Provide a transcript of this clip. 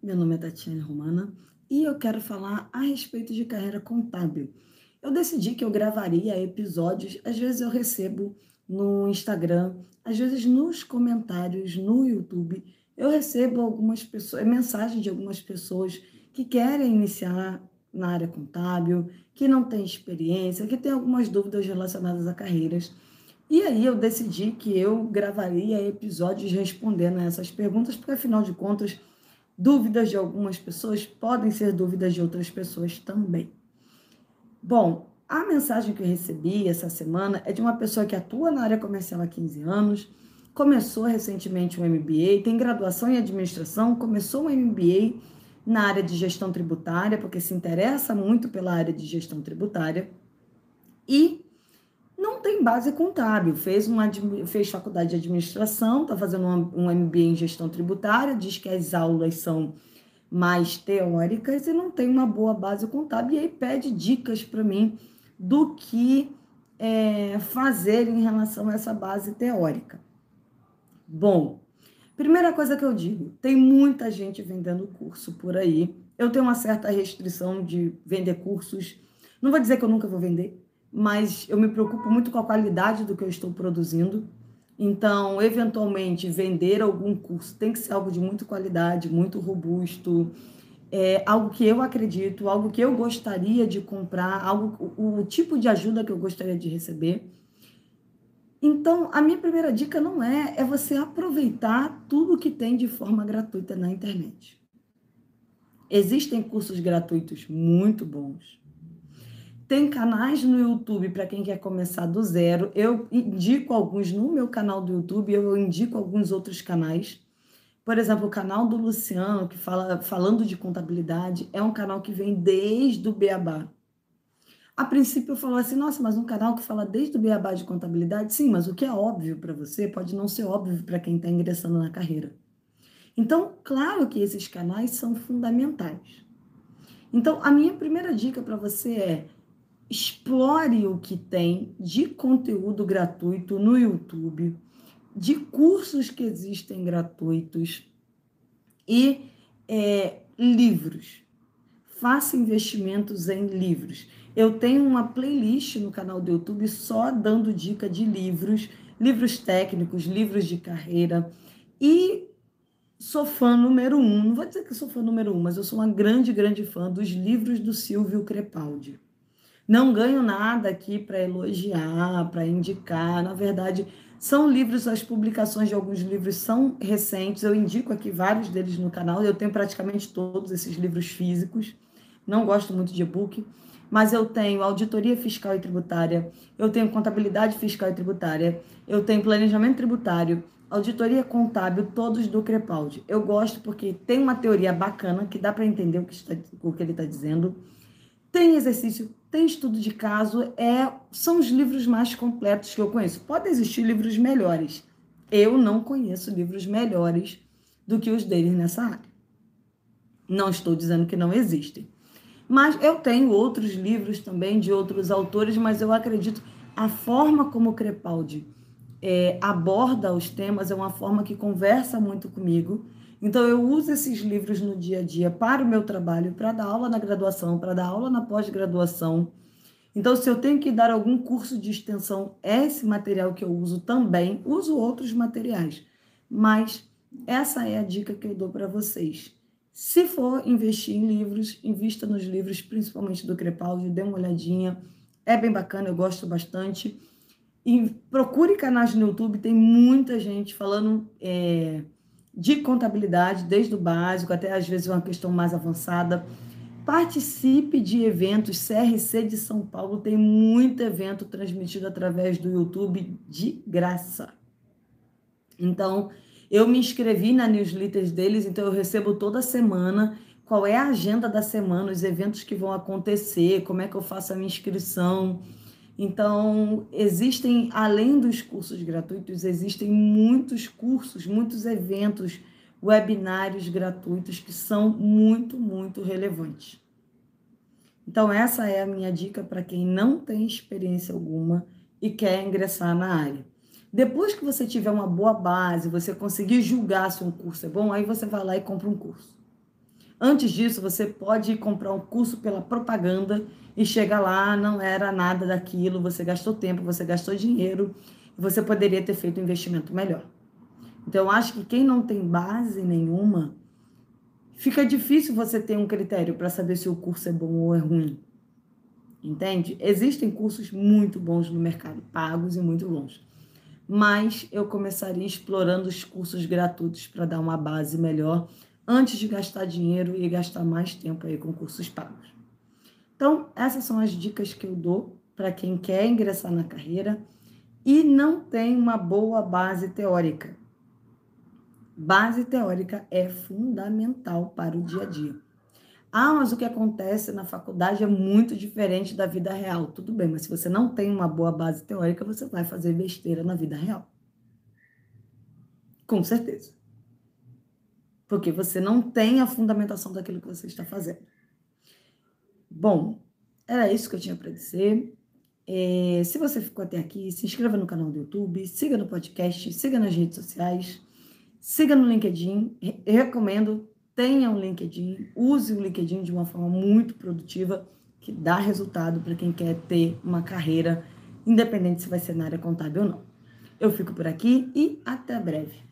Meu nome é Tatiane Romana e eu quero falar a respeito de carreira contábil. Eu decidi que eu gravaria episódios, às vezes eu recebo no Instagram, às vezes nos comentários no YouTube, eu recebo algumas pessoas, mensagens de algumas pessoas que querem iniciar na área contábil, que não têm experiência, que têm algumas dúvidas relacionadas a carreiras. E aí eu decidi que eu gravaria episódios respondendo a essas perguntas, porque afinal de contas, dúvidas de algumas pessoas podem ser dúvidas de outras pessoas também. Bom, a mensagem que eu recebi essa semana é de uma pessoa que atua na área comercial há 15 anos, começou recentemente um MBA, tem graduação em administração, começou um MBA na área de gestão tributária, porque se interessa muito pela área de gestão tributária, e base contábil. Fez, uma, fez faculdade de administração, está fazendo um, um MBA em gestão tributária, diz que as aulas são mais teóricas e não tem uma boa base contábil. E aí pede dicas para mim do que é, fazer em relação a essa base teórica. Bom, primeira coisa que eu digo: tem muita gente vendendo curso por aí. Eu tenho uma certa restrição de vender cursos. Não vou dizer que eu nunca vou vender, mas eu me preocupo muito com a qualidade do que eu estou produzindo. Então, eventualmente, vender algum curso tem que ser algo de muita qualidade, muito robusto, é algo que eu acredito, algo que eu gostaria de comprar, algo o, o tipo de ajuda que eu gostaria de receber. Então, a minha primeira dica não é é você aproveitar tudo que tem de forma gratuita na internet. Existem cursos gratuitos muito bons. Tem canais no YouTube para quem quer começar do zero. Eu indico alguns no meu canal do YouTube, eu indico alguns outros canais. Por exemplo, o canal do Luciano, que fala falando de contabilidade, é um canal que vem desde o Beabá. A princípio eu falo assim, nossa, mas um canal que fala desde o Beabá de contabilidade, sim, mas o que é óbvio para você pode não ser óbvio para quem está ingressando na carreira. Então, claro que esses canais são fundamentais. Então, a minha primeira dica para você é explore o que tem de conteúdo gratuito no YouTube, de cursos que existem gratuitos e é, livros. Faça investimentos em livros. Eu tenho uma playlist no canal do YouTube só dando dica de livros, livros técnicos, livros de carreira. E sou fã número um, não vou dizer que sou fã número um, mas eu sou uma grande, grande fã dos livros do Silvio Crepaldi. Não ganho nada aqui para elogiar, para indicar. Na verdade, são livros, as publicações de alguns livros são recentes. Eu indico aqui vários deles no canal. Eu tenho praticamente todos esses livros físicos. Não gosto muito de e-book, mas eu tenho auditoria fiscal e tributária, eu tenho contabilidade fiscal e tributária, eu tenho planejamento tributário, auditoria contábil, todos do Crepaldi. Eu gosto porque tem uma teoria bacana que dá para entender o que, está, o que ele está dizendo. Tem exercício tem estudo de caso, é, são os livros mais completos que eu conheço. Podem existir livros melhores. Eu não conheço livros melhores do que os deles nessa área. Não estou dizendo que não existem. Mas eu tenho outros livros também de outros autores, mas eu acredito a forma como Crepaldi é, aborda os temas é uma forma que conversa muito comigo então, eu uso esses livros no dia a dia para o meu trabalho, para dar aula na graduação, para dar aula na pós-graduação. Então, se eu tenho que dar algum curso de extensão, é esse material que eu uso também. Uso outros materiais, mas essa é a dica que eu dou para vocês. Se for investir em livros, invista nos livros, principalmente do Crepaldi, dê uma olhadinha. É bem bacana, eu gosto bastante. E procure canais no YouTube, tem muita gente falando. É de contabilidade, desde o básico até às vezes uma questão mais avançada. Participe de eventos. CRC de São Paulo tem muito evento transmitido através do YouTube de graça. Então, eu me inscrevi na newsletter deles, então eu recebo toda semana qual é a agenda da semana, os eventos que vão acontecer, como é que eu faço a minha inscrição. Então, existem, além dos cursos gratuitos, existem muitos cursos, muitos eventos, webinários gratuitos que são muito, muito relevantes. Então, essa é a minha dica para quem não tem experiência alguma e quer ingressar na área. Depois que você tiver uma boa base, você conseguir julgar se um curso é bom, aí você vai lá e compra um curso. Antes disso, você pode comprar um curso pela propaganda e chega lá, não era nada daquilo, você gastou tempo, você gastou dinheiro, você poderia ter feito um investimento melhor. Então, eu acho que quem não tem base nenhuma, fica difícil você ter um critério para saber se o curso é bom ou é ruim. Entende? Existem cursos muito bons no mercado, pagos e muito bons. Mas eu começaria explorando os cursos gratuitos para dar uma base melhor antes de gastar dinheiro e gastar mais tempo aí com cursos pagos. Então, essas são as dicas que eu dou para quem quer ingressar na carreira e não tem uma boa base teórica. Base teórica é fundamental para o dia a dia. Ah, mas o que acontece na faculdade é muito diferente da vida real. Tudo bem, mas se você não tem uma boa base teórica, você vai fazer besteira na vida real. Com certeza porque você não tem a fundamentação daquilo que você está fazendo. Bom, era isso que eu tinha para dizer. É, se você ficou até aqui, se inscreva no canal do YouTube, siga no podcast, siga nas redes sociais, siga no LinkedIn. Eu recomendo, tenha um LinkedIn, use o LinkedIn de uma forma muito produtiva, que dá resultado para quem quer ter uma carreira, independente se vai ser na área contábil ou não. Eu fico por aqui e até breve.